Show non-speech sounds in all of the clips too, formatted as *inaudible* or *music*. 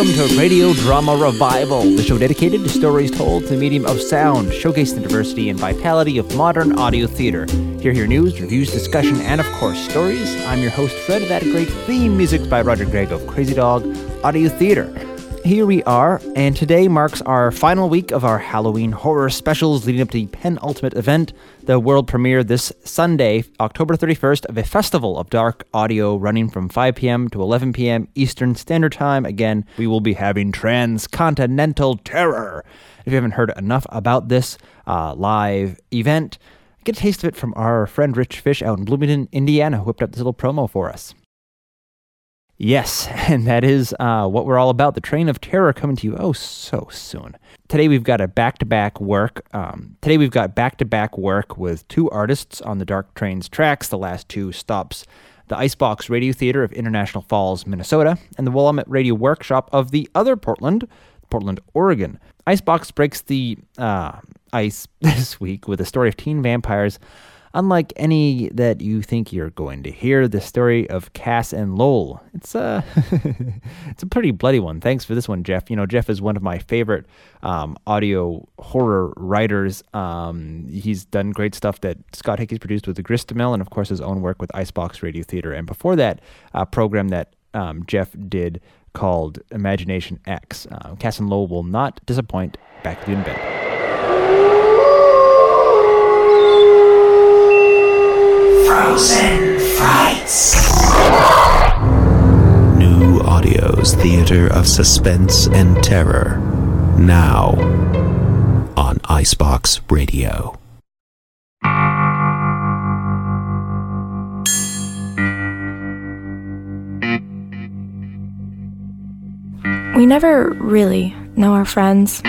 Welcome to Radio Drama Revival, the show dedicated to stories told through the medium of sound, showcasing the diversity and vitality of modern audio theater. Here, hear your news, reviews, discussion, and of course, stories. I'm your host, Fred. That great theme music by Roger Gregg of Crazy Dog Audio Theater. Here we are, and today marks our final week of our Halloween horror specials leading up to the penultimate event, the world premiere this Sunday, October 31st, of a festival of dark audio running from 5 p.m. to 11 p.m. Eastern Standard Time. Again, we will be having transcontinental terror. If you haven't heard enough about this uh, live event, get a taste of it from our friend Rich Fish out in Bloomington, Indiana, who whipped up this little promo for us. Yes, *laughs* and that is uh, what we're all about. The Train of Terror coming to you oh so soon. Today we've got a back-to-back work. Um, today we've got back-to-back work with two artists on the Dark Train's tracks. The last two stops the Icebox Radio Theater of International Falls, Minnesota, and the Willamette Radio Workshop of the other Portland, Portland, Oregon. Icebox breaks the uh, ice *laughs* this week with a story of teen vampires Unlike any that you think you're going to hear, the story of Cass and Lowell. It's a *laughs* it's a pretty bloody one. Thanks for this one, Jeff. You know, Jeff is one of my favorite um, audio horror writers. Um, he's done great stuff that Scott Hickey's produced with the Grist Mill, and of course his own work with Icebox Radio Theater. And before that, a program that um, Jeff did called Imagination X. Uh, Cass and Lowell will not disappoint. Back to you in Frozen Frights. New Audio's Theater of Suspense and Terror. Now on Icebox Radio. We never really know our friends.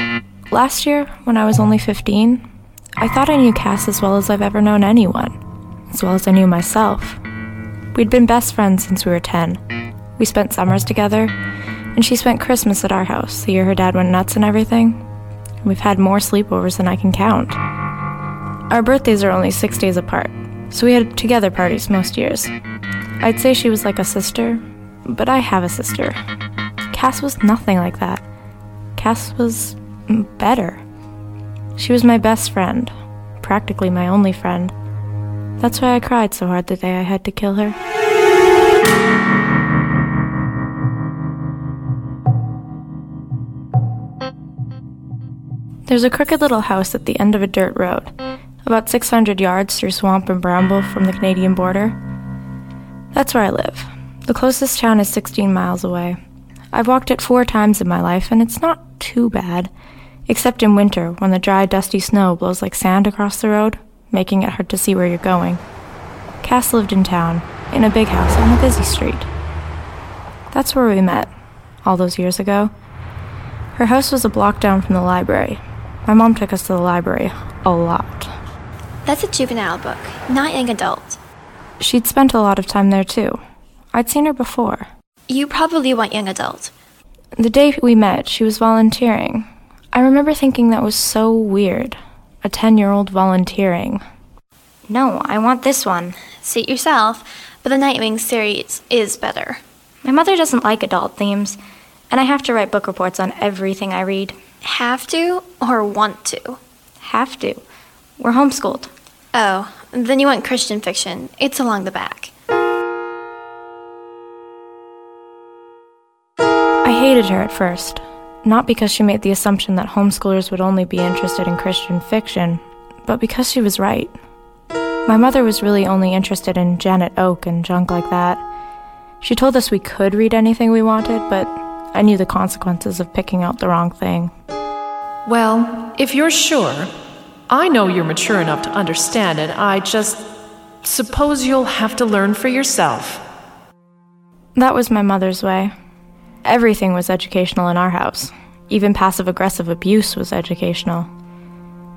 Last year, when I was only 15, I thought I knew Cass as well as I've ever known anyone, as well as I knew myself. We'd been best friends since we were 10. We spent summers together, and she spent Christmas at our house the year her dad went nuts and everything. We've had more sleepovers than I can count. Our birthdays are only six days apart, so we had together parties most years. I'd say she was like a sister, but I have a sister. Cass was nothing like that. Cass was better. She was my best friend, practically my only friend. That's why I cried so hard the day I had to kill her. There's a crooked little house at the end of a dirt road, about 600 yards through swamp and bramble from the Canadian border. That's where I live. The closest town is 16 miles away. I've walked it four times in my life, and it's not too bad, except in winter when the dry, dusty snow blows like sand across the road, making it hard to see where you're going. Cass lived in town, in a big house on a busy street. That's where we met, all those years ago. Her house was a block down from the library. My mom took us to the library a lot. That's a juvenile book, not young adult. She'd spent a lot of time there too. I'd seen her before. You probably want young adult. The day we met, she was volunteering. I remember thinking that was so weird. A 10 year old volunteering. No, I want this one. Suit yourself, but the Nightwing series is better. My mother doesn't like adult themes, and I have to write book reports on everything I read. Have to or want to? Have to. We're homeschooled. Oh, then you want Christian fiction. It's along the back. I hated her at first. Not because she made the assumption that homeschoolers would only be interested in Christian fiction, but because she was right. My mother was really only interested in Janette Oke and junk like that. She told us we could read anything we wanted, but I knew the consequences of picking out the wrong thing. Well, if you're sure, I know you're mature enough to understand it. I just suppose you'll have to learn for yourself. That was my mother's way. Everything was educational in our house. Even passive aggressive abuse was educational.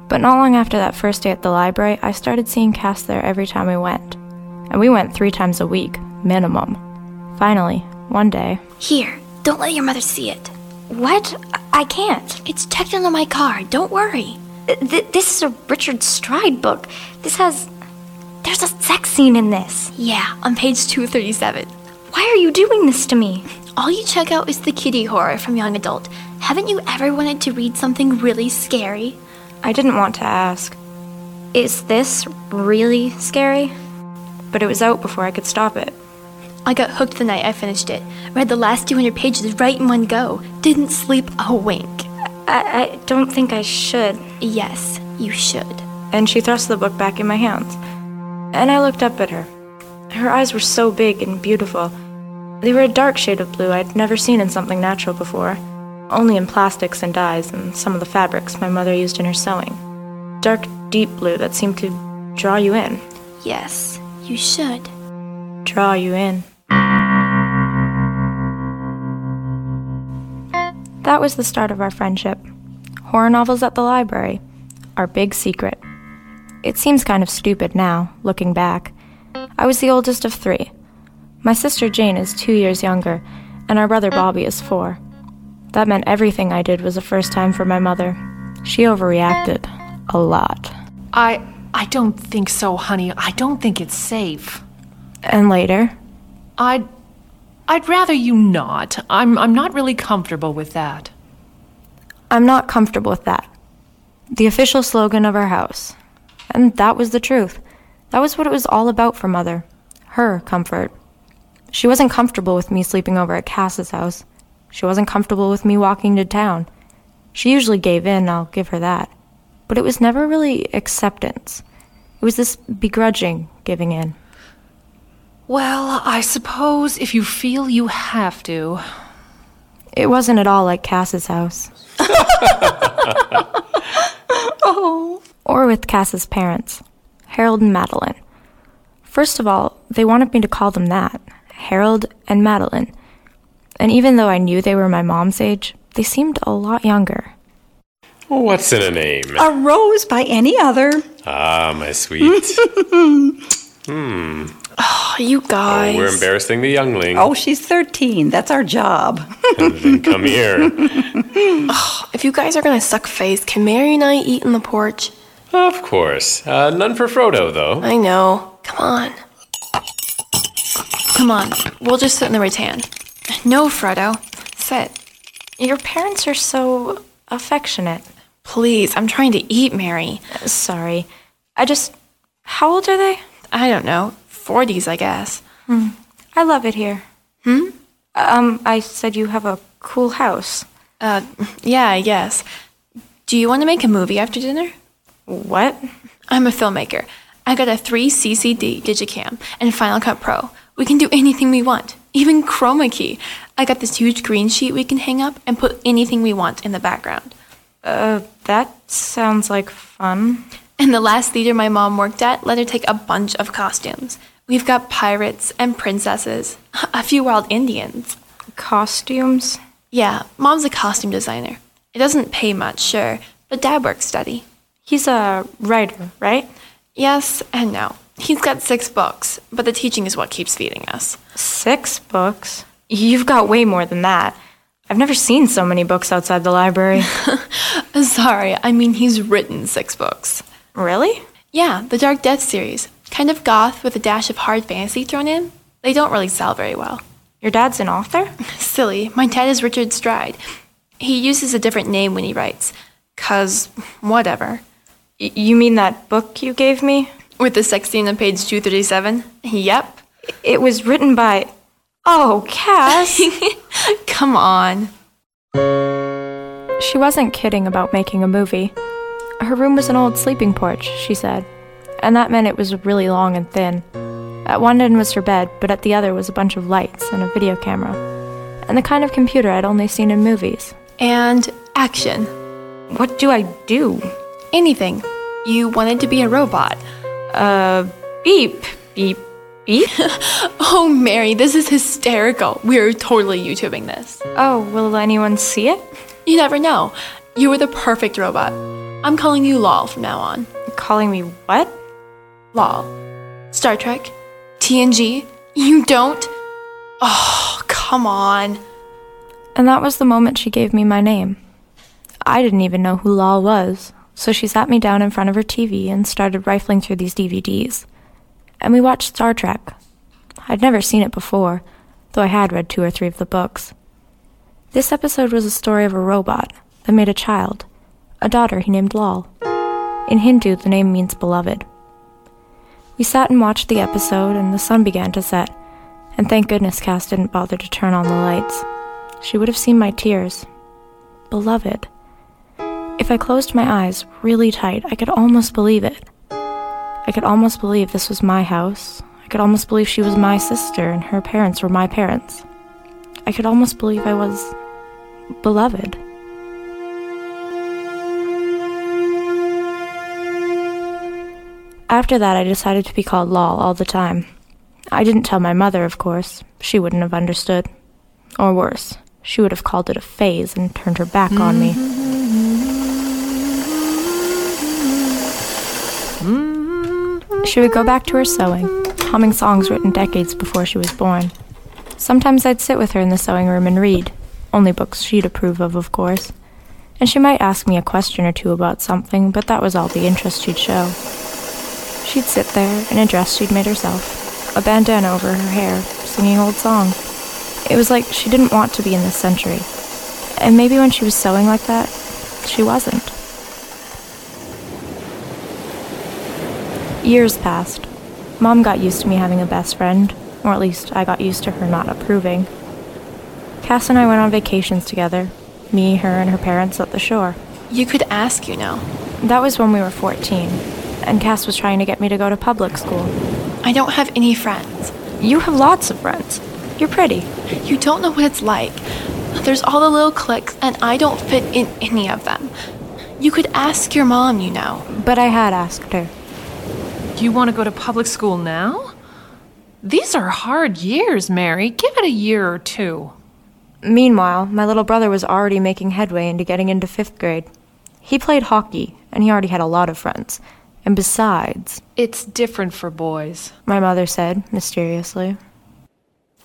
But not long after that first day at the library, I started seeing Cass there every time we went. And we went three times a week, minimum. Finally, one day. Here, don't let your mother see it. What? I can't. It's tucked into my car. Don't worry. Th- this is a Richard Stride book. This has. There's a sex scene in this. Yeah, on page 237. Why are you doing this to me? All you check out is the kiddie horror from Young Adult. Haven't you ever wanted to read something really scary? I didn't want to ask. Is this really scary? But it was out before I could stop it. I got hooked the night I finished it. Read the last 200 pages right in one go. Didn't sleep a wink. I, I don't think I should. Yes, you should. And she thrust the book back in my hands. And I looked up at her. Her eyes were so big and beautiful. They were a dark shade of blue I'd never seen in something natural before, only in plastics and dyes and some of the fabrics my mother used in her sewing. Dark, deep blue that seemed to draw you in. Yes, you should. Draw you in. That was the start of our friendship. Horror novels at the library. Our big secret. It seems kind of stupid now, looking back. I was the oldest of three. My sister Jane is two years younger, and our brother Bobby is four. That meant everything I did was a first time for my mother. She overreacted. A lot. I I don't think so, honey. I don't think it's safe. And later, I'd I'd rather you not. I'm I'm not really comfortable with that. I'm not comfortable with that. The official slogan of our house. And that was the truth. That was what it was all about for Mother. Her comfort. She wasn't comfortable with me sleeping over at Cass's house. She wasn't comfortable with me walking to town. She usually gave in, I'll give her that. But it was never really acceptance. It was this begrudging giving in. Well, I suppose if you feel you have to. It wasn't at all like Cass's house. *laughs* oh. Or with Cass's parents, Harold and Madeline. First of all, they wanted me to call them that Harold and Madeline. And even though I knew they were my mom's age, they seemed a lot younger. What's in a name? A rose by any other. Ah, my sweet. *laughs* hmm. Oh, you guys. Oh, we're embarrassing the youngling. Oh, she's 13. That's our job. Then *laughs* come here. *laughs* If you guys are gonna suck face, can Mary and I eat in the porch? Of course. Uh, none for Frodo, though. I know. Come on. Come on. We'll just sit in the rattan. No, Fredo. Sit. Your parents are so affectionate. Please, I'm trying to eat, Mary. Sorry. I just. How old are they? I don't know. 40s, I guess. Hmm. I love it here. Hmm? Um, I said you have a cool house. Uh, yeah, I guess. Do you want to make a movie after dinner? What? I'm a filmmaker. I got a 3CCD Digicam and Final Cut Pro. We can do anything we want, even chroma key. I got this huge green sheet we can hang up and put anything we want in the background. Uh, that sounds like fun. And the last theater my mom worked at let her take a bunch of costumes. We've got pirates and princesses, *laughs* a few wild Indians. Costumes? Yeah, mom's a costume designer. It doesn't pay much, sure, but dad works steady. He's a writer, right? Yes and no. He's got six books, but the teaching is what keeps feeding us. Six books? You've got way more than that. I've never seen so many books outside the library. *laughs* Sorry, I mean he's written six books. really? Yeah, the Dark Death series. Kind of goth with a dash of hard fantasy thrown in. They don't really sell very well. Your dad's an author? *laughs* Silly, my dad is Richard Stride. He uses a different name when he writes. Cause, whatever. Y- you mean that book you gave me? With the sex scene on page 237? Yep. It was written by. Oh, Cass! *laughs* Come on. she wasn't kidding about making a movie. Her room was an old sleeping porch, she said. And that meant it was really long and thin. At one end was her bed, but at the other was a bunch of lights and a video camera. And the kind of computer I'd only seen in movies. And action. What do I do? Anything. You wanted to be a robot. Uh, beep, beep, beep. *laughs* Oh, Mary, this is hysterical. We're totally YouTubing this. oh, will anyone see it? You never know. You were the perfect robot. I'm calling you Lal from now on. Calling me what? Lal. Star Trek? TNG? You don't? Oh, come on. And that was the moment she gave me my name. I didn't even know who Lal was, so she sat me down in front of her TV and started rifling through these DVDs. And we watched Star Trek. I'd never seen it before. though I had read two or three of the books. This episode was a story of a robot that made a child, a daughter he named Lal. In Hindu, the name means beloved. We sat and watched the episode, and the sun began to set, and thank goodness Cass didn't bother to turn on the lights. She would have seen my tears. Beloved. If I closed my eyes really tight, I could almost believe it. I could almost believe this was my house. I could almost believe she was my sister and her parents were my parents. I could almost believe I was beloved. After that, I decided to be called Lal all the time. I didn't tell my mother, of course. She wouldn't have understood. Or worse, she would have called it a phase and turned her back on me. Mm-hmm. She would go back to her sewing, humming songs written decades before she was born. Sometimes I'd sit with her in the sewing room and read, only books she'd approve of, of course. And she might ask me a question or two about something, but that was all the interest she'd show. She'd sit there in a dress she'd made herself, a bandana over her hair, singing old songs. It was like she didn't want to be in this century. And maybe when she was sewing like that, she wasn't. Years passed. Mom got used to me having a best friend, or at least I got used to her not approving. Cass and I went on vacations together, me, her, and her parents at the shore. You could ask, you know. That was when we were 14, and Cass was trying to get me to go to public school. I don't have any friends. You have lots of friends. You're pretty. You don't know what it's like. There's all the little cliques, and I don't fit in any of them. You could ask your mom, you know. But I had asked her. You want to go to public school now? These are hard years, Mary. Give it a year or two. Meanwhile, my little brother was already making headway into getting into fifth grade. He played hockey, and he already had a lot of friends. And besides, It's different for boys. my mother said, mysteriously.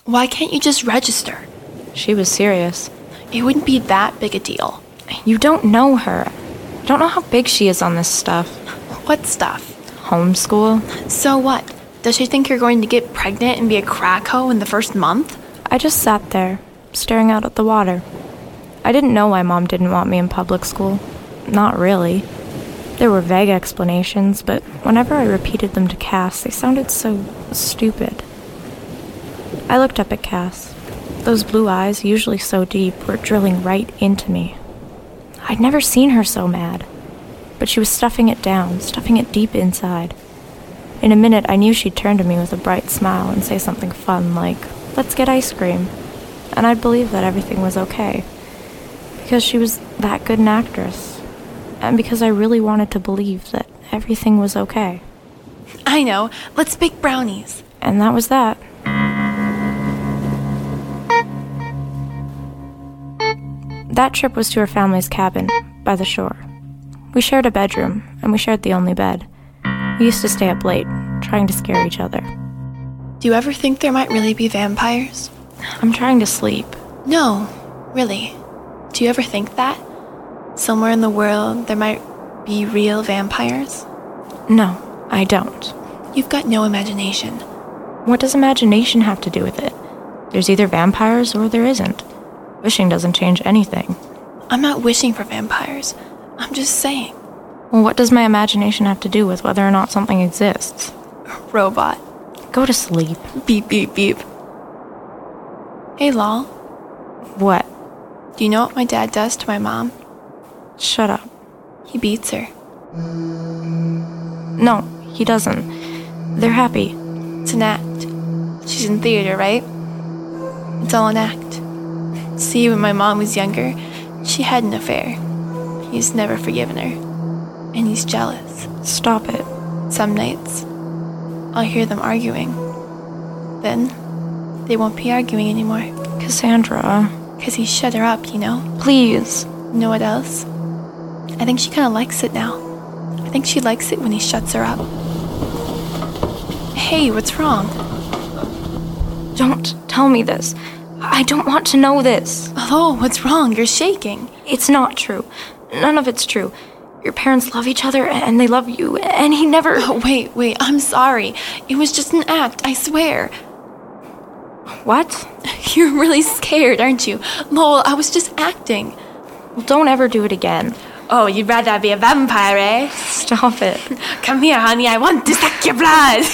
Why can't you just register? She was serious. It wouldn't be that big a deal. You don't know her. You don't know how big she is on this stuff. What stuff? Homeschool? So what? Does she think you're going to get pregnant and be a crack hoe in the first month? I just sat there, staring out at the water. I didn't know why mom didn't want me in public school. Not really. There were vague explanations, but whenever I repeated them to Cass, they sounded so stupid. I looked up at Cass. Those blue eyes, usually so deep, were drilling right into me. I'd never seen her so mad, but she was stuffing it down, stuffing it deep inside. In a minute, I knew she'd turn to me with a bright smile and say something fun like, Let's get ice cream. And I'd believe that everything was okay. Because she was that good an actress. And because I really wanted to believe that everything was okay. I know. Let's bake brownies. And that was that. That trip was to her family's cabin by the shore. We shared a bedroom, and we shared the only bed. We used to stay up late, trying to scare each other. Do you ever think there might really be vampires? I'm trying to sleep. No, really. Do you ever think that? Somewhere in the world there might be real vampires? No, I don't. You've got no imagination. What does imagination have to do with it? There's either vampires or there isn't. Wishing doesn't change anything. I'm not wishing for vampires. I'm just saying. Well, what does my imagination have to do with whether or not something exists? Robot. Go to sleep. Beep, beep, beep. Hey, Lal. What? Do you know what my dad does to my mom? Shut up. He beats her. No, he doesn't. They're happy. It's an act. She's in theater, right? It's all an act. See, when my mom was younger, she had an affair. He's never forgiven her. And he's jealous. Stop it. Some nights, I'll hear them arguing. Then, they won't be arguing anymore. Cassandra. Because he shut her up, you know? Please. You know what else? I think she kind of likes it now. I think she likes it when he shuts her up. Hey, what's wrong? Don't tell me this. I don't want to know this. Oh, what's wrong? You're shaking. It's not true. None of it's true. Your parents love each other and they love you, and he never. Oh, wait, wait, I'm sorry. It was just an act, I swear. What? *laughs* You're really scared, aren't you? Lowell, I was just acting. Well, don't ever do it again. Oh, you'd rather be a vampire, eh? Stop it. *laughs* Come here, honey, I want to suck your blood.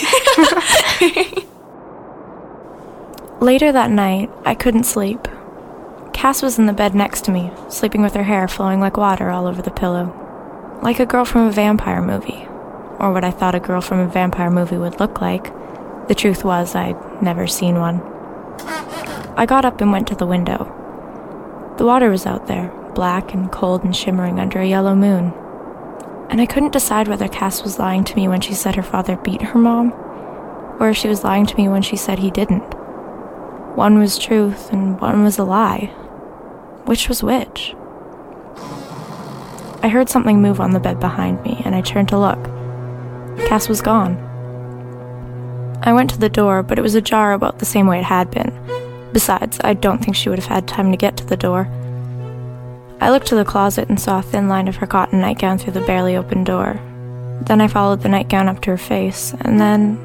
*laughs* Later that night, I couldn't sleep. Cass was in the bed next to me, sleeping with her hair flowing like water all over the pillow. Like a girl from a vampire movie. Or what I thought a girl from a vampire movie would look like. The truth was, I'd never seen one. I got up and went to the window. The water was out there, black and cold and shimmering under a yellow moon. And I couldn't decide whether Cass was lying to me when she said her father beat her mom, or if she was lying to me when she said he didn't. One was truth and one was a lie. Which was which? I heard something move on the bed behind me, and I turned to look. Cass was gone. I went to the door, but it was ajar about the same way it had been. Besides, I don't think she would have had time to get to the door. I looked to the closet and saw a thin line of her cotton nightgown through the barely open door. Then I followed the nightgown up to her face, and then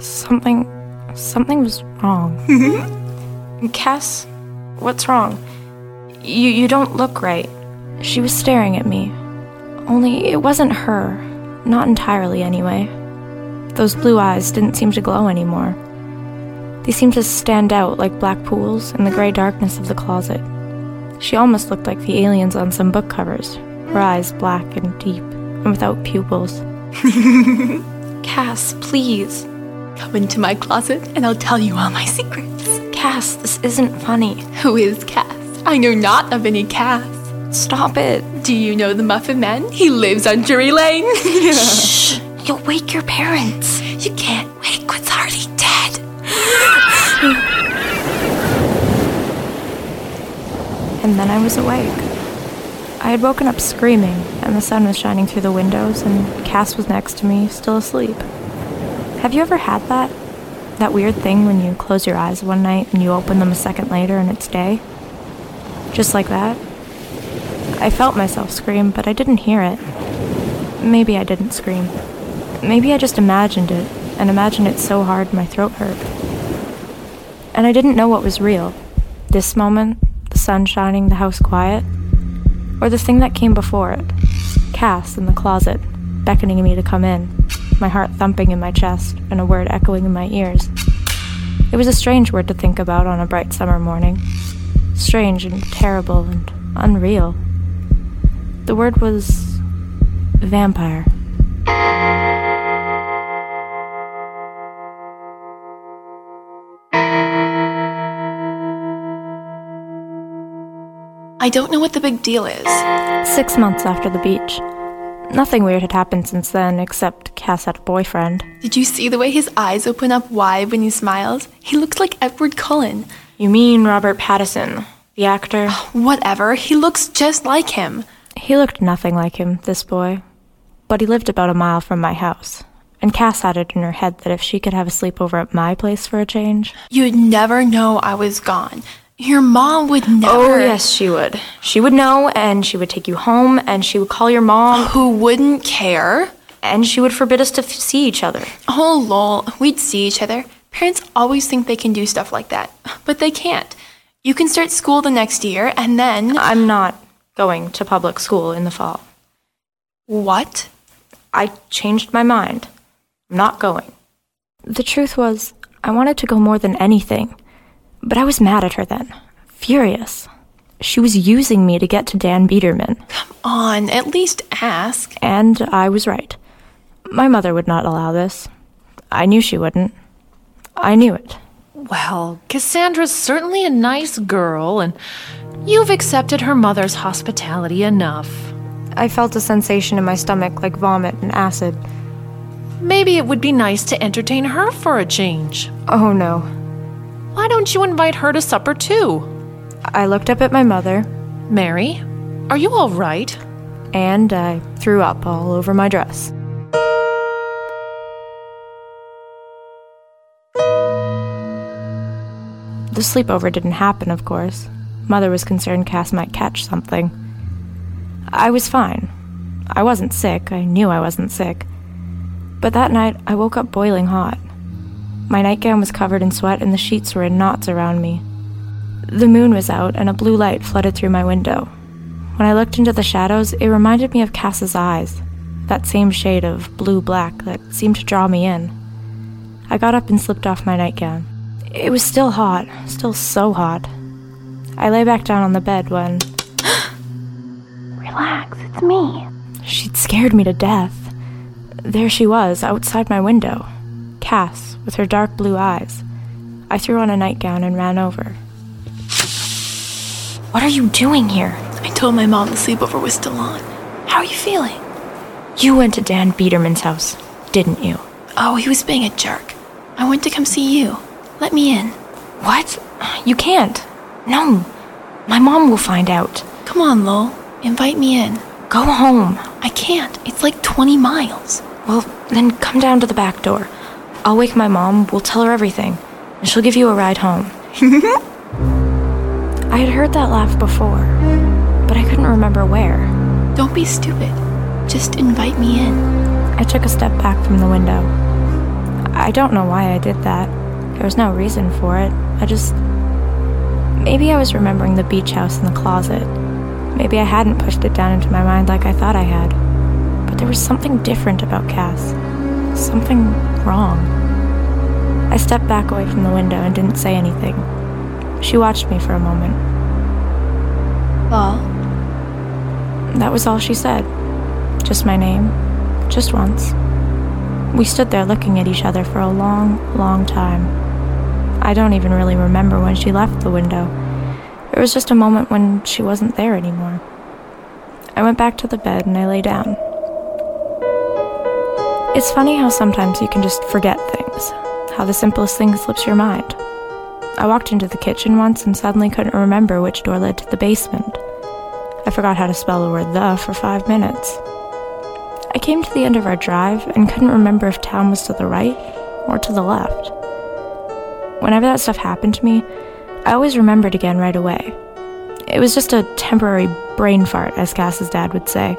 something something was wrong. *laughs* Cass, what's wrong? You you don't look right. She was staring at me. Only it wasn't her. Not entirely anyway. Those blue eyes didn't seem to glow anymore. They seemed to stand out like black pools in the gray darkness of the closet. She almost looked like the aliens on some book covers, her eyes black and deep and without pupils. *laughs* Cass, please. Come into my closet and I'll tell you all my secrets. Cass, this isn't funny. Who is Cass? I know not of any Cass. Stop it. Do you know the Muffin Man? He lives on Drury Lane. *laughs* Shh. You'll wake your parents. You can't wake what's already dead. *gasps* and then I was awake. I had woken up screaming, and the sun was shining through the windows, and Cass was next to me, still asleep. Have you ever had that? That weird thing when you close your eyes one night and you open them a second later and it's day? Just like that? I felt myself scream, but I didn't hear it. Maybe I didn't scream. Maybe I just imagined it, and imagined it so hard my throat hurt. And I didn't know what was real this moment, the sun shining, the house quiet, or the thing that came before it Cass in the closet, beckoning me to come in, my heart thumping in my chest, and a word echoing in my ears. It was a strange word to think about on a bright summer morning. Strange and terrible and unreal. The word was vampire. I don't know what the big deal is. Six months after the beach. Nothing weird had happened since then, except Cass had a boyfriend. Did you see the way his eyes open up wide when he smiles? He looks like Edward Cullen. You mean Robert Pattinson, the actor? Ah, whatever, he looks just like him. He looked nothing like him, this boy. But he lived about a mile from my house. And Cass had it in her head that if she could have a sleepover at my place for a change. You'd never know I was gone. Your mom would never. Oh, yes, she would. She would know, and she would take you home, and she would call your mom. Who wouldn't care? And she would forbid us to f- see each other. Oh, Lal. We'd see each other. Parents always think they can do stuff like that, but they can't. You can start school the next year, and then. I'm not going to public school in the fall. What? I changed my mind. I'm not going. The truth was, I wanted to go more than anything. But I was mad at her then. Furious. She was using me to get to Dan Biederman. Come on, at least ask. And I was right. My mother would not allow this. I knew she wouldn't. I knew it. Well, Cassandra's certainly a nice girl, and you've accepted her mother's hospitality enough. I felt a sensation in my stomach like vomit and acid. Maybe it would be nice to entertain her for a change. Oh no. Why don't you invite her to supper too? I looked up at my mother. Mary, are you all right? And I threw up all over my dress. The sleepover didn't happen, of course. Mother was concerned Cass might catch something. I was fine. I wasn't sick. I knew I wasn't sick. But that night, I woke up boiling hot. My nightgown was covered in sweat and the sheets were in knots around me. The moon was out and a blue light flooded through my window. When I looked into the shadows, it reminded me of Cass's eyes, that same shade of blue black that seemed to draw me in. I got up and slipped off my nightgown. It was still hot, still so hot. I lay back down on the bed when. *gasps* Relax, it's me. She'd scared me to death. There she was, outside my window. Cass, with her dark blue eyes. I threw on a nightgown and ran over. What are you doing here? I told my mom the sleepover was still on. How are you feeling? You went to Dan Biederman's house, didn't you? Oh, he was being a jerk. I went to come see you. Let me in. What? You can't. No. My mom will find out. Come on, Lowell. Invite me in. Go home. I can't. It's like 20 miles. Well, then come down to the back door. I'll wake my mom, we'll tell her everything, and she'll give you a ride home. *laughs* I had heard that laugh before, but I couldn't remember where. Don't be stupid. Just invite me in. I took a step back from the window. I don't know why I did that. There was no reason for it. I just. Maybe I was remembering the beach house in the closet. Maybe I hadn't pushed it down into my mind like I thought I had. But there was something different about Cass. Something wrong. I stepped back away from the window and didn't say anything. She watched me for a moment. Well, That was all she said. Just my name. Just once. We stood there looking at each other for a long, long time. I don't even really remember when she left the window. It was just a moment when she wasn't there anymore. I went back to the bed and I lay down. It's funny how sometimes you can just forget things, how the simplest thing slips your mind. I walked into the kitchen once and suddenly couldn't remember which door led to the basement. I forgot how to spell the word the for five minutes. I came to the end of our drive and couldn't remember if town was to the right or to the left. Whenever that stuff happened to me, I always remembered again right away. It was just a temporary brain fart, as Cass's dad would say.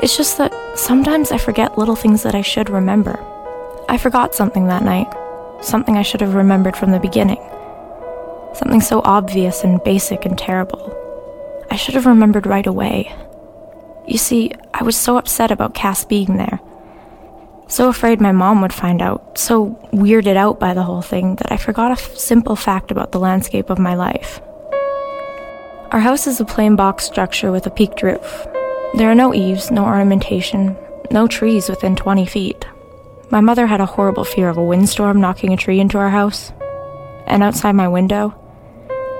It's just that sometimes I forget little things that I should remember. I forgot something that night, something I should have remembered from the beginning. Something so obvious and basic and terrible. I should have remembered right away. You see, I was so upset about Cass being there. So afraid my mom would find out, so weirded out by the whole thing, that I forgot a f- simple fact about the landscape of my life. Our house is a plain box structure with a peaked roof. There are no eaves, no ornamentation, no trees within 20 feet. My mother had a horrible fear of a windstorm knocking a tree into our house. And outside my window,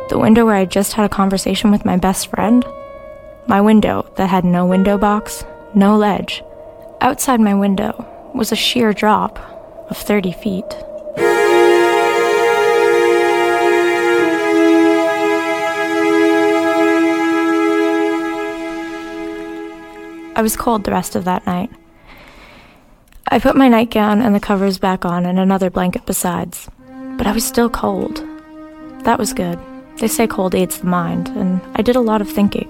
the window where I just had a conversation with my best friend, my window that had no window box, no ledge, outside my window was a sheer drop of 30 feet. I was cold the rest of that night. I put my nightgown and the covers back on and another blanket besides, but I was still cold. That was good. They say cold aids the mind, and I did a lot of thinking,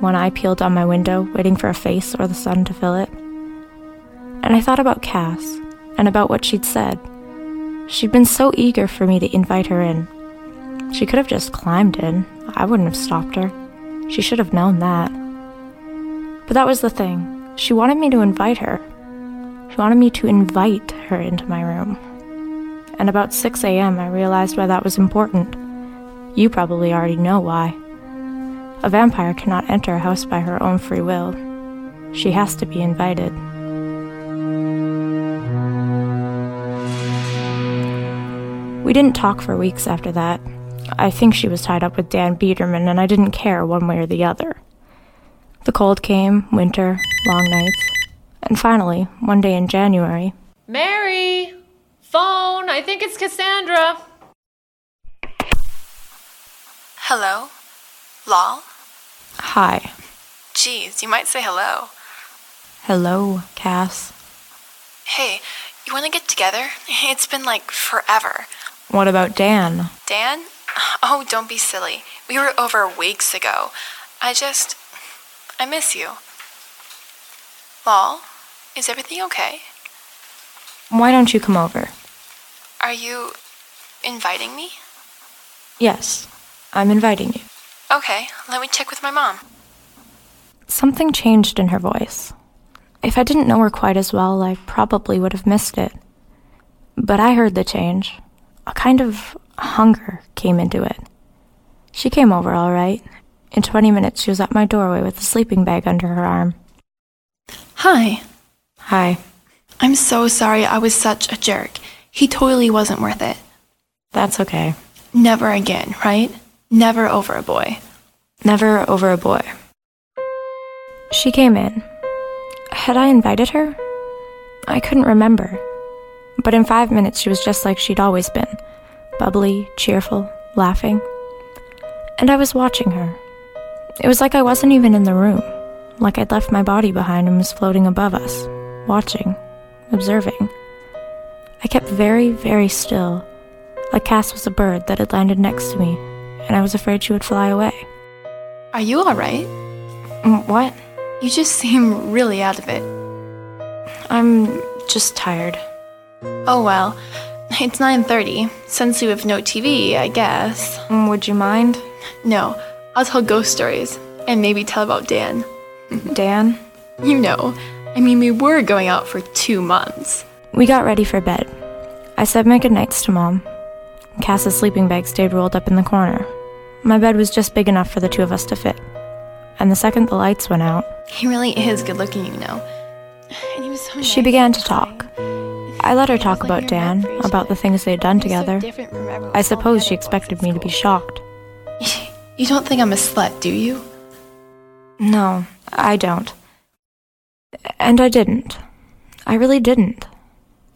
one eye peeled on my window, waiting for a face or the sun to fill it. And I thought about Cass, and about what she'd said. She'd been so eager for me to invite her in. She could have just climbed in. I wouldn't have stopped her. She should have known that. But that was the thing. She wanted me to invite her. She wanted me to invite her into my room. And about 6 a.m., I realized why that was important. You probably already know why. A vampire cannot enter a house by her own free will. She has to be invited. We didn't talk for weeks after that. I think she was tied up with Dan Biederman, and I didn't care one way or the other. The cold came, winter, long nights, and finally, one day in January, Mary! Phone! I think it's Cassandra. hello? Lal? hi. Geez, you might say hello. Hello, Cass. Hey, you want to get together? *laughs* It's been like forever. What about Dan? Dan? Oh, don't be silly. We were over weeks ago. I just. I miss you. Lal, is everything okay? Why don't you come over? Are Are you inviting me? Yes, I'm inviting you. Okay, let me check with my mom. Something changed in her voice. If I didn't know her quite as well, I probably would have missed it. But I heard the change. A kind of hunger came into it. She came over all right. In 20 minutes, she was at my doorway with a sleeping bag under her arm. Hi. Hi. I'm so sorry I was such a jerk. He totally wasn't worth it. That's okay. Never again, right? Never over a boy. Never over a boy. She came in. Had I invited her? I couldn't remember. But in five minutes, she was just like she'd always been bubbly, cheerful, laughing. And I was watching her. It was like I wasn't even in the room, like I'd left my body behind and was floating above us, watching, observing. I kept very, very still, like Cass was a bird that had landed next to me, and I was afraid she would fly away. Are you alright? Mm, What? You just seem really out of it. I'm just tired. Oh well. It's 9:30. Since we have no TV, I guess. Mm, Would you mind? No, I'll tell ghost stories and maybe tell about Dan. *laughs* Dan? You know, I mean we were going out for 2 months. We got ready for bed. I said my goodnights to Mom. Cass's sleeping bag stayed rolled up in the corner. My bed was just big enough for the two of us to fit. And the second the lights went out, He really is good looking, you know. And he was so she began to talk. I let her talk about we were meant Dan, about the things they'd done He was so together. different from everyone I suppose she expected me to be shocked. You don't think I'm a slut, do you? No, I don't. And I didn't. I really didn't.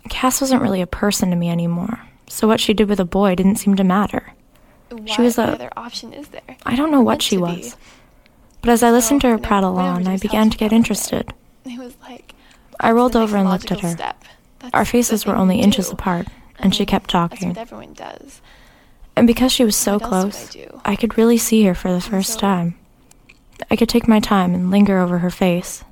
Cass wasn't really a person to me anymore, so what she did with a boy didn't seem to matter. She was a- other option is there? I don't know what she was. be. But as I listened to her prattle on, I began to get interested. It was like I rolled over and looked at her. step. That's Our faces were only inches do. apart, I and she mean, kept That's talking. what everyone does. And because she was so What else would I close. I could really see her for the first so- time. I could take my time and linger over her face.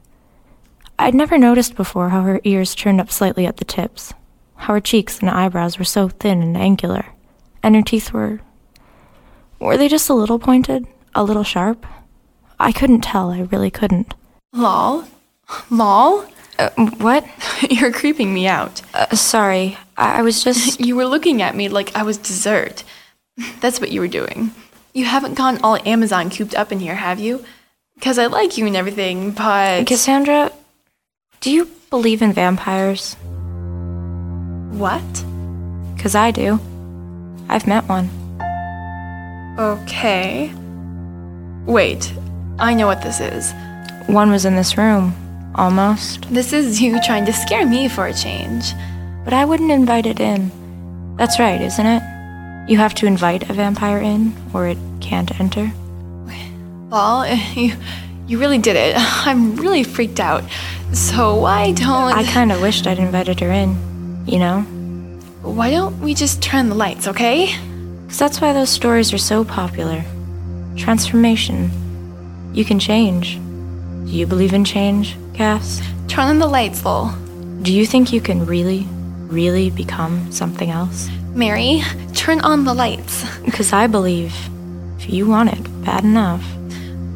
I'd never noticed before how her ears turned up slightly at the tips, how her cheeks and eyebrows were so thin and angular, and her teeth were. Were they just a little pointed? A little sharp? I couldn't tell, I really couldn't. Lal. Lal? Uh, what? *laughs* You're creeping me out. Uh, sorry, I, I was just. *laughs* You were looking at me like I was dessert. *laughs* That's what you were doing. You haven't gone all Amazon cooped up in here, have you? Because I like you and everything, but. Cassandra, do you believe in vampires? What? Because I do. I've met one. Okay. Wait, I know what this is. One was in this room, almost. This is you trying to scare me for a change. But I wouldn't invite it in. That's right, isn't it? You have to invite a vampire in, or it can't enter. Well, *laughs* you, you really did it. *laughs* I'm really freaked out. So why don't I kind of wished I'd invited her in, you know? why don't we just turn the lights, okay? Because that's why those stories are so popular. Transformation. You can change. Do you believe in change, Cass? Turn on the lights, Lal. Do you think you can really, really become something else? Mary, turn on the lights. Because I believe if you want it bad enough,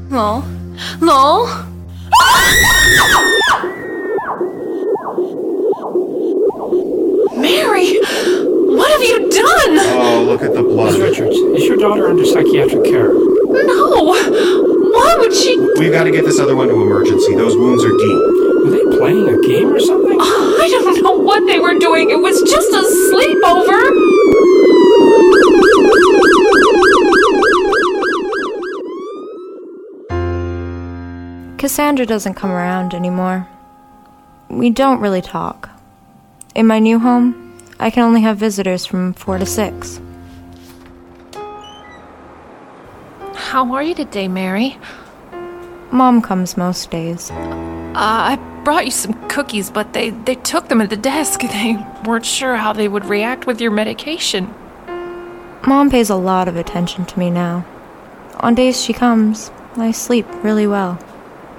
Lal. Lal. Mary, what have you done? Oh, look at the blood. Miss Richards, is your daughter under psychiatric care? No. Why would she? We've got to get this other one to emergency. Those wounds are deep. Were they playing a game or something? Ah, I don't know what they were doing. It was just a sleepover. Cassandra doesn't come around anymore. We don't really talk. In my new home, I can only have visitors from 4 to 6. How are you today, Mary? Mom comes most days. Uh, I brought you some cookies, but they, they took them at the desk. *laughs* They weren't sure how they would react with your medication. Mom pays a lot of attention to me now. On days she comes, I sleep really well.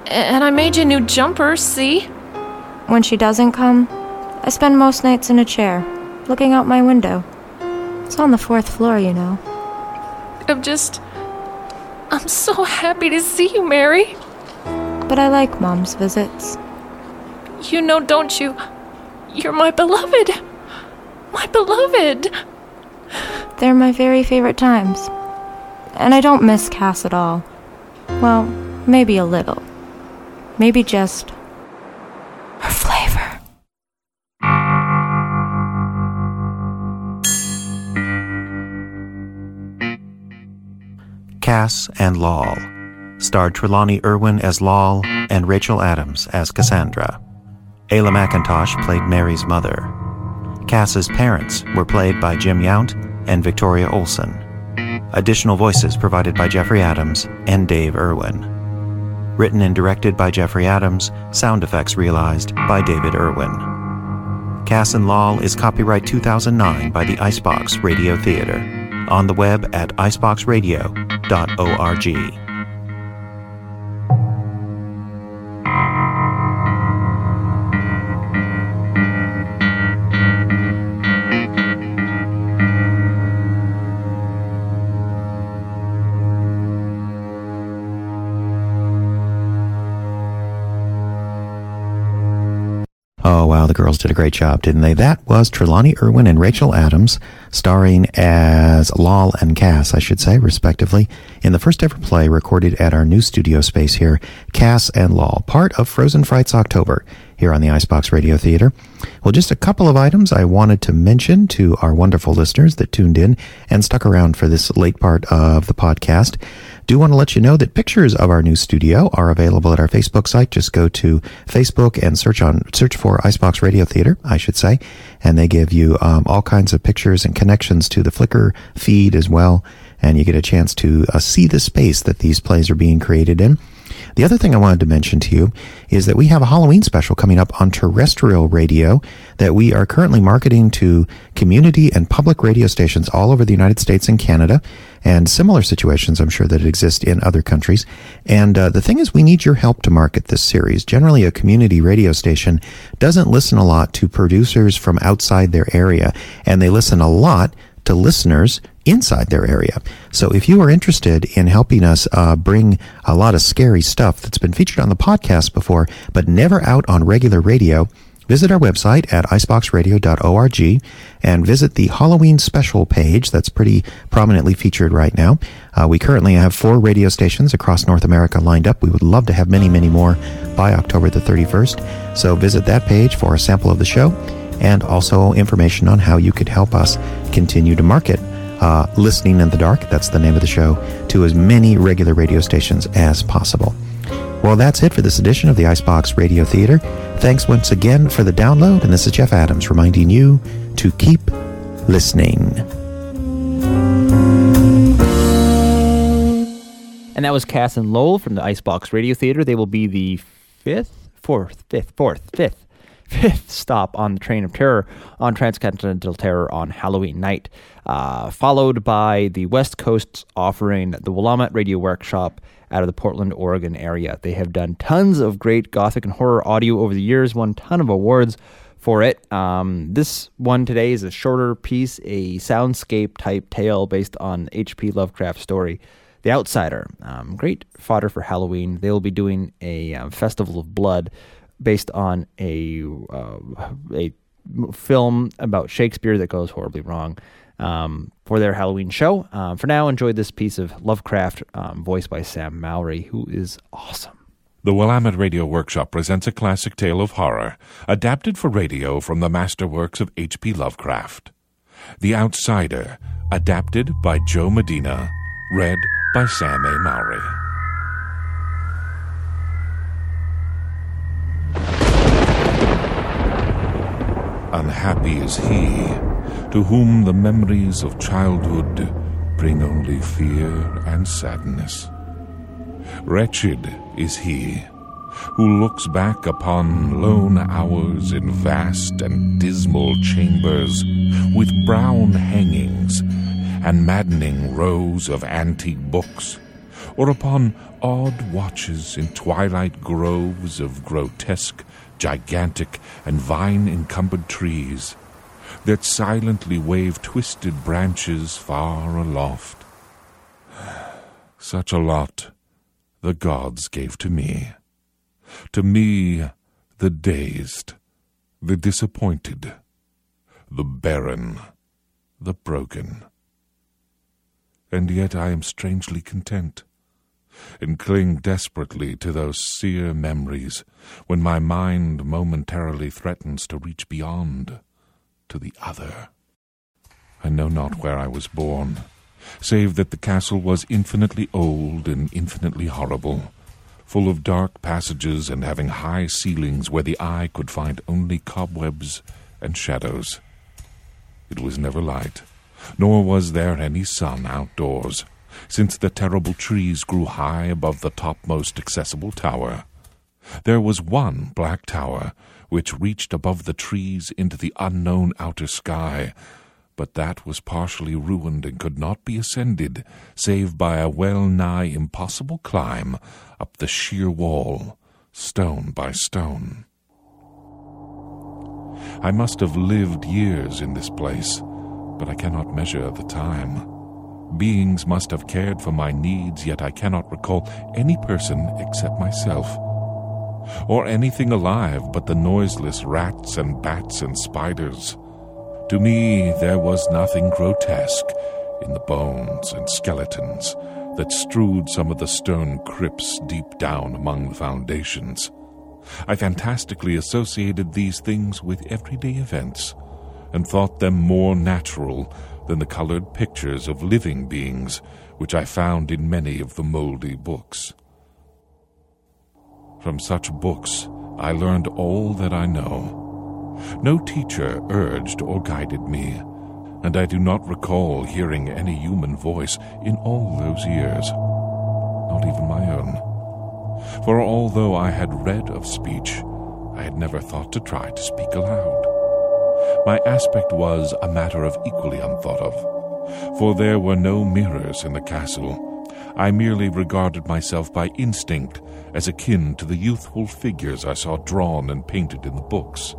And I made you a new jumpers, see? When she doesn't come, I spend most nights in a chair, looking out my window, It's on the fourth floor, you know. I'm just. I'm so happy to see you, Mary. But I like Mom's visits. You know, don't you? You're my beloved. My beloved. They're my very favorite times. And I don't miss Cass at all. Well, maybe a little. Maybe just Cass and Lol starred Trelawney Irwin as Lol and Rachel Adams as Cassandra. Ayla McIntosh played Mary's mother. Cass's parents were played by Jim Yount and Victoria Olson. Additional voices provided by Jeffrey Adams and Dave Irwin. Written and directed by Jeffrey Adams, sound effects realized by David Irwin. Cass and Lol is copyright 2009 by the Icebox Radio Theater. On the web at iceboxradio.org. Oh, wow, the girls did a great job, didn't they? That was Trelawney Irwin and Rachel Adams, starring as Lol and Cass, I should say, respectively, in the first ever play recorded at our new studio space here, Cass and Lol, part of Frozen Frights October, here on the Icebox Radio Theater. Well, just a couple of items I wanted to mention to our wonderful listeners that tuned in and stuck around for this late part of the podcast. Do want to let you know that pictures of our new studio are available at our Facebook site. Just go to Facebook and search on search for Icebox Radio Theater, I should say, and they give you um, all kinds of pictures and connections to the Flickr feed as well, and you get a chance to uh, see the space that these plays are being created in. The other thing I wanted to mention to you is that we have a Halloween special coming up on terrestrial radio that we are currently marketing to community and public radio stations all over the United States and Canada and similar situations I'm sure that exist in other countries. And uh, the thing is, we need your help to market this series. Generally, a community radio station doesn't listen a lot to producers from outside their area, and they listen a lot to listeners inside their area. So if you are interested in helping us uh, bring a lot of scary stuff that's been featured on the podcast before, but never out on regular radio, visit our website at iceboxradio.org and visit the Halloween special page that's pretty prominently featured right now. Uh, we currently have four radio stations across North America lined up. We would love to have many, many more by October the 31st. So visit that page for a sample of the show and also information on how you could help us continue to market uh, Listening in the Dark, that's the name of the show, to as many regular radio stations as possible. Well, that's it for this edition of the Icebox Radio Theater. Thanks once again for the download, and this is Jeff Adams reminding you to keep listening. And that was Cass and Lol from the Icebox Radio Theater. They will be the fifth, fourth, fifth, fourth, fifth, fifth stop on the Train of Terror on Transcontinental Terror on Halloween night, uh, followed by the West Coast's offering the Willamette Radio Workshop out of the Portland, Oregon area. They have done tons of great gothic and horror audio over the years, won ton of awards for it. Um, this one today is a shorter piece, a soundscape type tale based on H.P. Lovecraft's story. The Outsider, um, great fodder for Halloween. They will be doing a um, festival of blood based on a uh, a film about Shakespeare that goes horribly wrong um, for their Halloween show. Um, for now, enjoy this piece of Lovecraft um, voiced by Sam Mowry, who is awesome. The Willamette Radio Workshop presents a classic tale of horror, adapted for radio from the masterworks of H.P. Lovecraft. The Outsider, adapted by Joe Medina, read by Sam A. Mowry. Unhappy is he to whom the memories of childhood bring only fear and sadness. Wretched is he who looks back upon lone hours in vast and dismal chambers with brown hangings and maddening rows of antique books, or upon odd watches in twilight groves of grotesque, gigantic, and vine encumbered trees, that silently wave twisted branches far aloft. *sighs* Such a lot the gods gave to me. To me, the dazed, the disappointed, the barren, the broken. And yet I am strangely content, and cling desperately to those sear memories when my mind momentarily threatens to reach beyond to the other. I know not where I was born, save that the castle was infinitely old and infinitely horrible, full of dark passages and having high ceilings where the eye could find only cobwebs and shadows. It was never light, nor was there any sun outdoors, since the terrible trees grew high above the topmost accessible tower. There was one black tower which reached above the trees into the unknown outer sky, but that was partially ruined and could not be ascended save by a well nigh impossible climb up the sheer wall, stone by stone. I must have lived years in this place, but I cannot measure the time. Beings must have cared for my needs, yet I cannot recall any person except myself or anything alive but the noiseless rats and bats and spiders. To me, there was nothing grotesque in the bones and skeletons that strewed some of the stone crypts deep down among the foundations. I fantastically associated these things with everyday events and thought them more natural than the colored pictures of living beings which I found in many of the moldy books. From such books, I learned all that I know. No teacher urged or guided me, and I do not recall hearing any human voice in all those years, not even my own. For although I had read of speech, I had never thought to try to speak aloud. My aspect was a matter of equally unthought of, for there were no mirrors in the castle I merely regarded myself by instinct as akin to the youthful figures I saw drawn and painted in the books.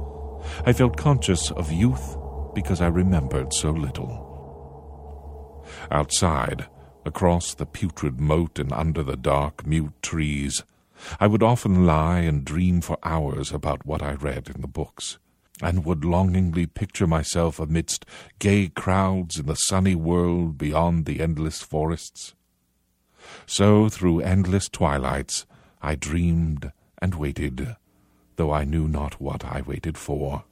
I felt conscious of youth because I remembered so little. Outside, across the putrid moat and under the dark, mute trees, I would often lie and dream for hours about what I read in the books, and would longingly picture myself amidst gay crowds in the sunny world beyond the endless forests. So through endless twilights I dreamed and waited, though I knew not what I waited for.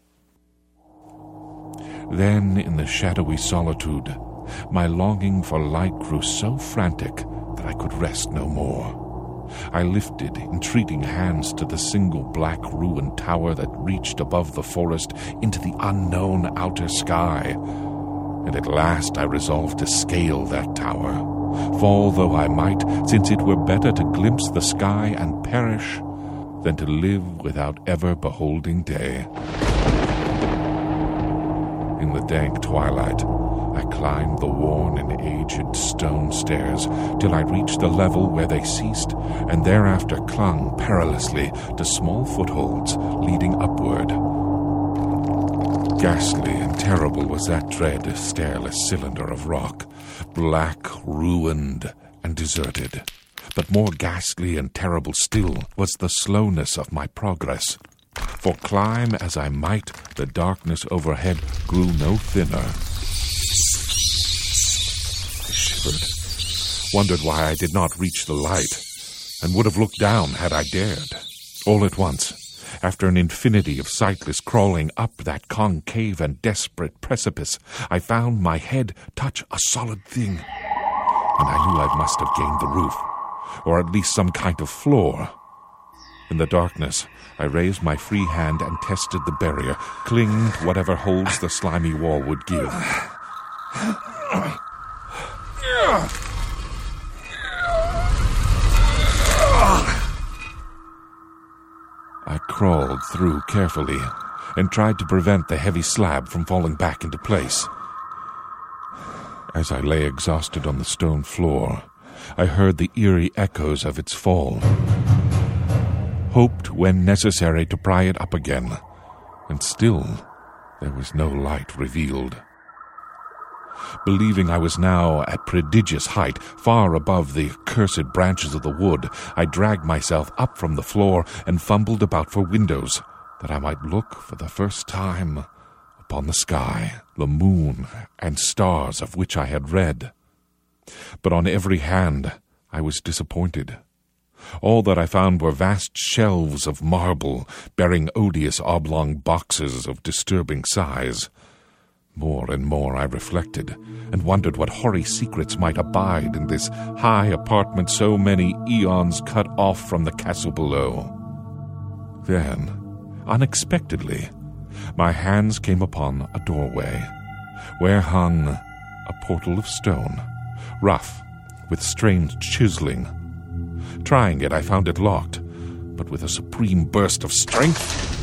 Then, in the shadowy solitude, my longing for light grew so frantic that I could rest no more. I lifted entreating hands to the single black ruined tower that reached above the forest into the unknown outer sky, and at last I resolved to scale that tower fall though I might, since it were better to glimpse the sky and perish than to live without ever beholding day. In the dank twilight, I climbed the worn and aged stone stairs till I reached the level where they ceased, and thereafter clung perilously to small footholds leading upward. Ghastly and terrible was that dread, stairless cylinder of rock, black, ruined, and deserted. But more ghastly and terrible still was the slowness of my progress. For climb as I might, the darkness overhead grew no thinner. Wondered why I did not reach the light, and would have looked down had I dared. All at once, after an infinity of sightless crawling up that concave and desperate precipice, I found my head touch a solid thing, and I knew I must have gained the roof, or at least some kind of floor. In the darkness, I raised my free hand and tested the barrier, clinging to whatever holds the slimy wall would give. I crawled through carefully and tried to prevent the heavy slab from falling back into place. As I lay exhausted on the stone floor, I heard the eerie echoes of its fall. Hoped when necessary to pry it up again, and still there was no light revealed. Believing I was now at prodigious height, far above the accursed branches of the wood, I dragged myself up from the floor and fumbled about for windows, that I might look for the first time upon the sky, the moon, and stars of which I had read. But on every hand I was disappointed. All that I found were vast shelves of marble, bearing odious oblong boxes of disturbing size. More and more I reflected, and wondered what hoary secrets might abide in this high apartment so many eons cut off from the castle below. Then, unexpectedly, my hands came upon a doorway, where hung a portal of stone, rough, with strange chiseling. Trying it, I found it locked, but with a supreme burst of strength,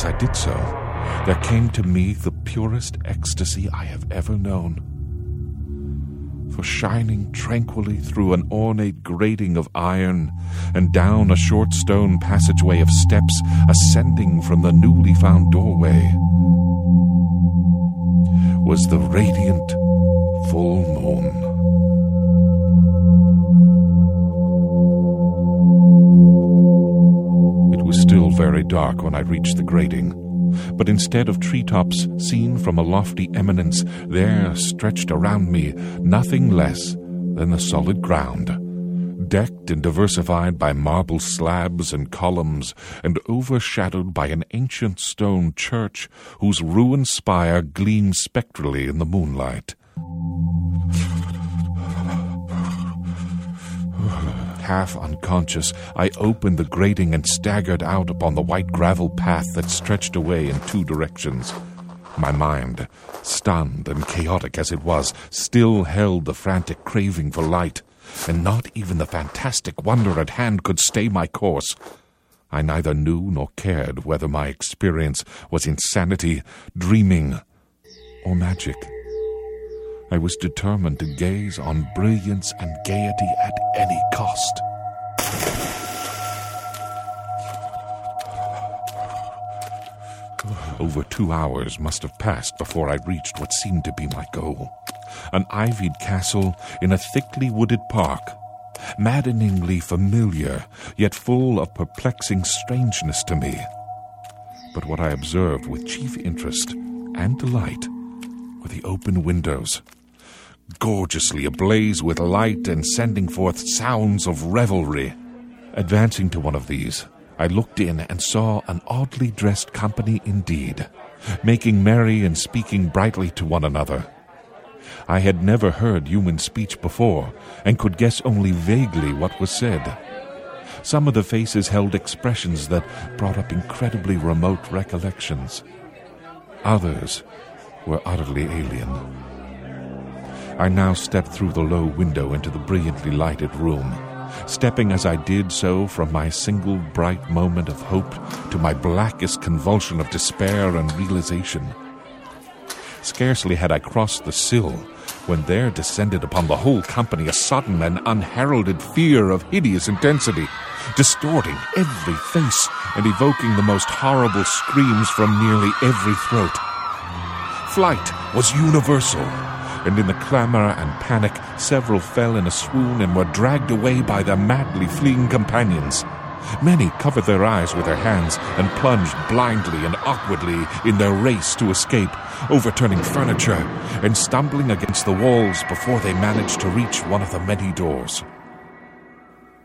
as I did so, there came to me the purest ecstasy I have ever known. For shining tranquilly through an ornate grating of iron and down a short stone passageway of steps ascending from the newly found doorway was the radiant full moon. Very dark when I reached the grating, but instead of treetops seen from a lofty eminence, there stretched around me nothing less than the solid ground, decked and diversified by marble slabs and columns, and overshadowed by an ancient stone church whose ruined spire gleamed spectrally in the moonlight. Half unconscious, I opened the grating and staggered out upon the white gravel path that stretched away in two directions. My mind, stunned and chaotic as it was, still held the frantic craving for light, and not even the fantastic wonder at hand could stay my course. I neither knew nor cared whether my experience was insanity, dreaming, or magic. I was determined to gaze on brilliance and gaiety at any cost. Over two hours must have passed before I reached what seemed to be my goal an ivied castle in a thickly wooded park, maddeningly familiar, yet full of perplexing strangeness to me. But what I observed with chief interest and delight were the open windows gorgeously ablaze with light and sending forth sounds of revelry. Advancing to one of these, I looked in and saw an oddly dressed company indeed, making merry and speaking brightly to one another. I had never heard human speech before, and could guess only vaguely what was said. Some of the faces held expressions that brought up incredibly remote recollections. Others were utterly alien. I now stepped through the low window into the brilliantly lighted room, stepping as I did so from my single bright moment of hope to my blackest convulsion of despair and realization. Scarcely had I crossed the sill when there descended upon the whole company a sudden and unheralded fear of hideous intensity, distorting every face and evoking the most horrible screams from nearly every throat. Flight was universal and in the clamor and panic, several fell in a swoon and were dragged away by their madly fleeing companions. Many covered their eyes with their hands and plunged blindly and awkwardly in their race to escape, overturning furniture and stumbling against the walls before they managed to reach one of the many doors.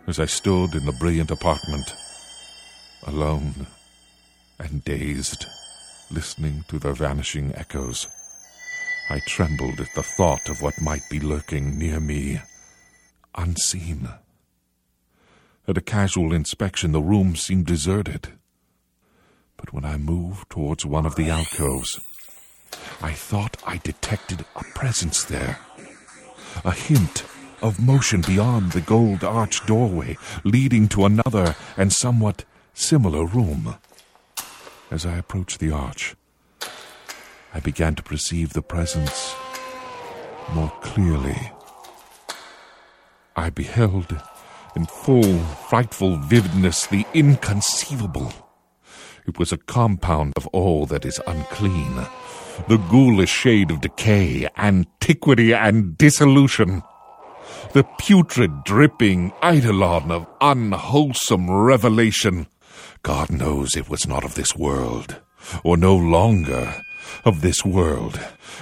As I stood in the brilliant apartment, alone and dazed, listening to their vanishing echoes, I trembled at the thought of what might be lurking near me, unseen. At a casual inspection, the room seemed deserted. But when I moved towards one of the alcoves, I thought I detected a presence there. A hint of motion beyond the gold arched doorway, leading to another and somewhat similar room. As I approached the arch, I began to perceive the presence more clearly. I beheld in full, frightful vividness the inconceivable. It was a compound of all that is unclean, the ghoulish shade of decay, antiquity, and dissolution. The putrid, dripping eidolon of unwholesome revelation. God knows it was not of this world, or no longer of this world.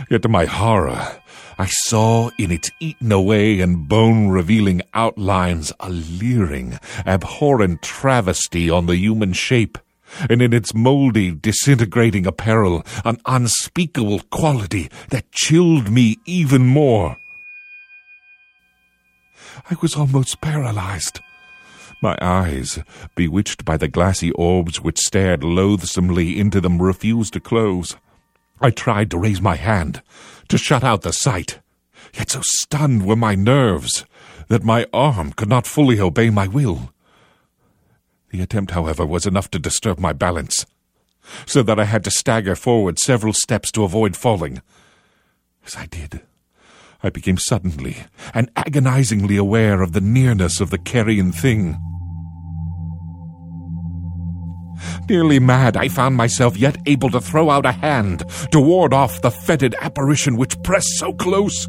Yet to my horror, I saw in its eaten away and bone revealing outlines a leering, abhorrent travesty on the human shape, and in its moldy, disintegrating apparel, an unspeakable quality that chilled me even more. I was almost paralyzed. My eyes, bewitched by the glassy orbs which stared loathsomely into them, refused to close. I tried to raise my hand, to shut out the sight, yet so stunned were my nerves that my arm could not fully obey my will. The attempt, however, was enough to disturb my balance, so that I had to stagger forward several steps to avoid falling. As I did, I became suddenly and agonizingly aware of the nearness of the carrion thing. Nearly mad, I found myself yet able to throw out a hand to ward off the fetid apparition which pressed so close.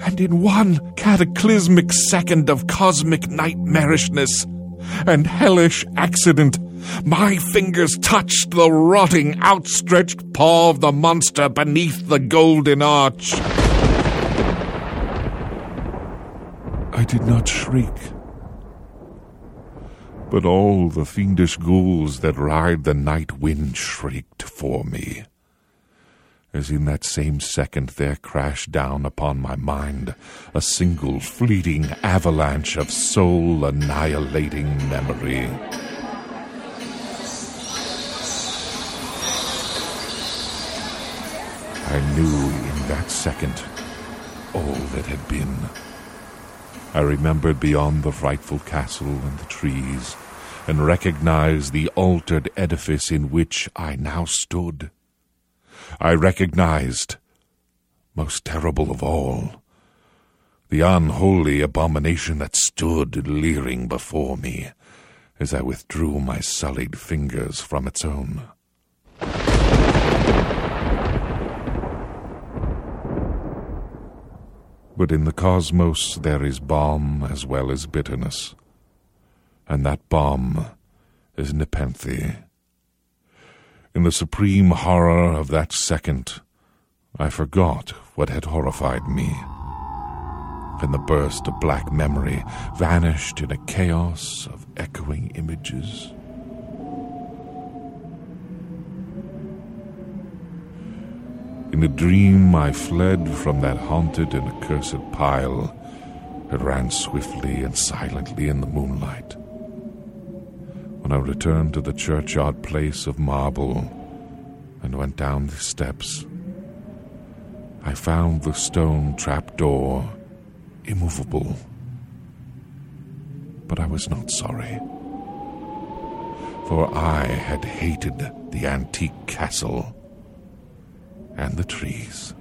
And in one cataclysmic second of cosmic nightmarishness and hellish accident, my fingers touched the rotting, outstretched paw of the monster beneath the golden arch. I did not shriek but all the fiendish ghouls that ride the night wind shrieked for me. As in that same second there crashed down upon my mind a single fleeting avalanche of soul annihilating memory. I knew in that second all that had been. I remembered beyond the frightful castle and the trees, and recognized the altered edifice in which I now stood. I recognized, most terrible of all, the unholy abomination that stood leering before me as I withdrew my sullied fingers from its own. But in the cosmos there is balm as well as bitterness. And that balm is Nepenthe. In the supreme horror of that second, I forgot what had horrified me. And the burst of black memory vanished in a chaos of echoing images. In a dream, I fled from that haunted and accursed pile that ran swiftly and silently in the moonlight. When I returned to the churchyard place of marble and went down the steps, I found the stone trapdoor immovable. But I was not sorry, for I had hated the antique castle and the trees.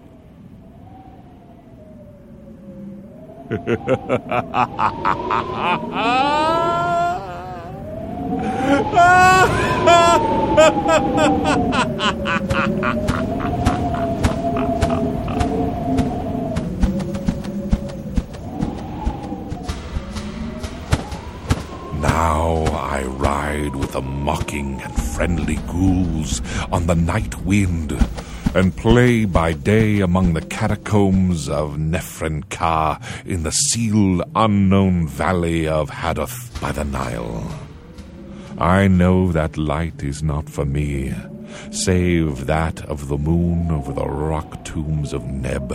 Now I ride with the mocking and friendly ghouls on the night wind and play by day among the catacombs of Nephren Ka in the sealed unknown valley of Hadoth by the Nile. I know that light is not for me, save that of the moon over the rock tombs of Neb,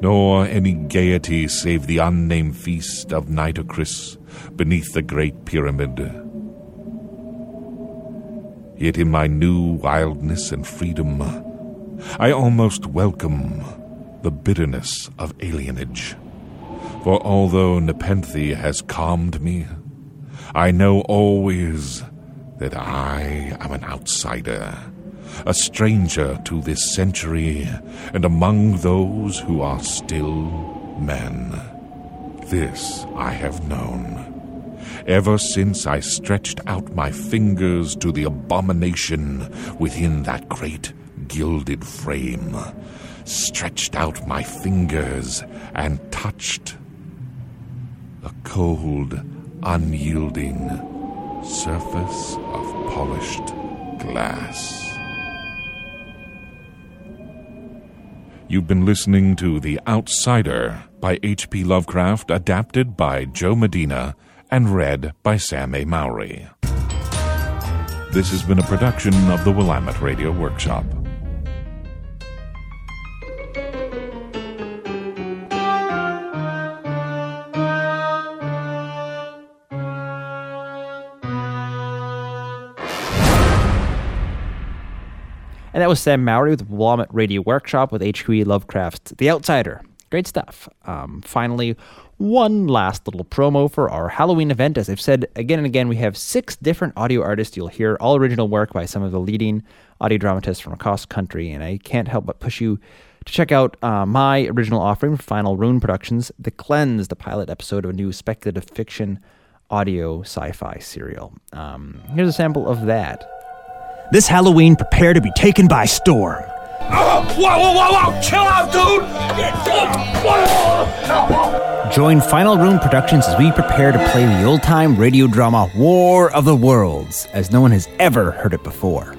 nor any gaiety save the unnamed feast of Nitocris beneath the great pyramid. Yet in my new wildness and freedom, I almost welcome the bitterness of alienage. For although Nepenthe has calmed me, I know always that I am an outsider, a stranger to this century, and among those who are still men. This I have known, ever since I stretched out my fingers to the abomination within that great gilded frame, stretched out my fingers and touched the cold, unyielding surface of polished glass. You've been listening to The Outsider by H.P. Lovecraft, adapted by Joe Medina and read by Sam A. Mowry. This has been a production of the Willamette Radio Workshop. And that was Sam Mowry with Willamette Radio Workshop with H.P. Lovecraft's The Outsider. Great stuff. Um, finally, one last little promo for our Halloween event. As I've said again and again, we have six different audio artists you'll hear, all original work by some of the leading audio dramatists from across the country. And I can't help but push you to check out uh, my original offering Final Rune Productions, The Cleanse, the pilot episode of a new speculative fiction audio sci fi serial. Um, here's a sample of that. This Halloween, prepare to be taken by storm. Whoa, whoa, whoa, whoa! Chill out, dude! Join Final Rune Productions as we prepare to play the old time radio drama War of the Worlds, as no one has ever heard it before.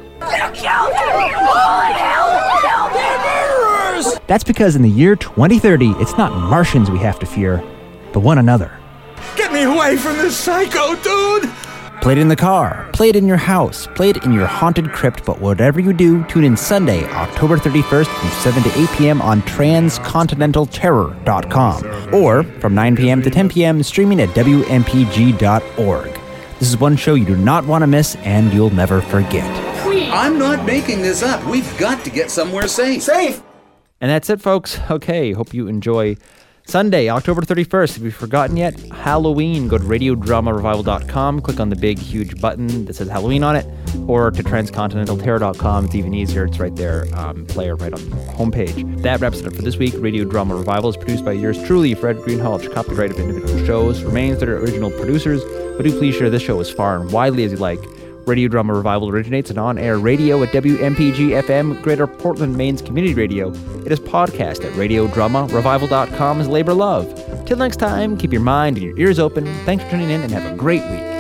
That's because in the year 2030, it's not Martians we have to fear, but one another. Get me away from this psycho, dude! Play it in the car, play it in your house, play it in your haunted crypt, but whatever you do, tune in Sunday, October 31st from 7 to 8 p.m. on transcontinentalterror.com or from 9 p.m. to 10 p.m. streaming at WMPG.org. This is one show you do not want to miss and you'll never forget. I'm not making this up. We've got to get somewhere safe. Safe? And that's it, folks. Okay, hope you enjoy Sunday, October 31st. If you've forgotten yet, Halloween. Go to radiodramarevival.com, click on the big, huge button that says Halloween on it, or to transcontinentalterror.com. It's even easier. It's right there, um, player right on the homepage. That wraps it up for this week. Radio Drama Revival is produced by yours truly, Fred Greenhalgh. Copyright of individual shows remains their original producers, but do please share this show as far and widely as you like. Radio Drama Revival originates in on air radio at WMPG FM, Greater Portland, Maine's community radio. It is podcast at radiodramarevival.com as labor love. Till next time, keep your mind and your ears open. Thanks for tuning in and have a great week.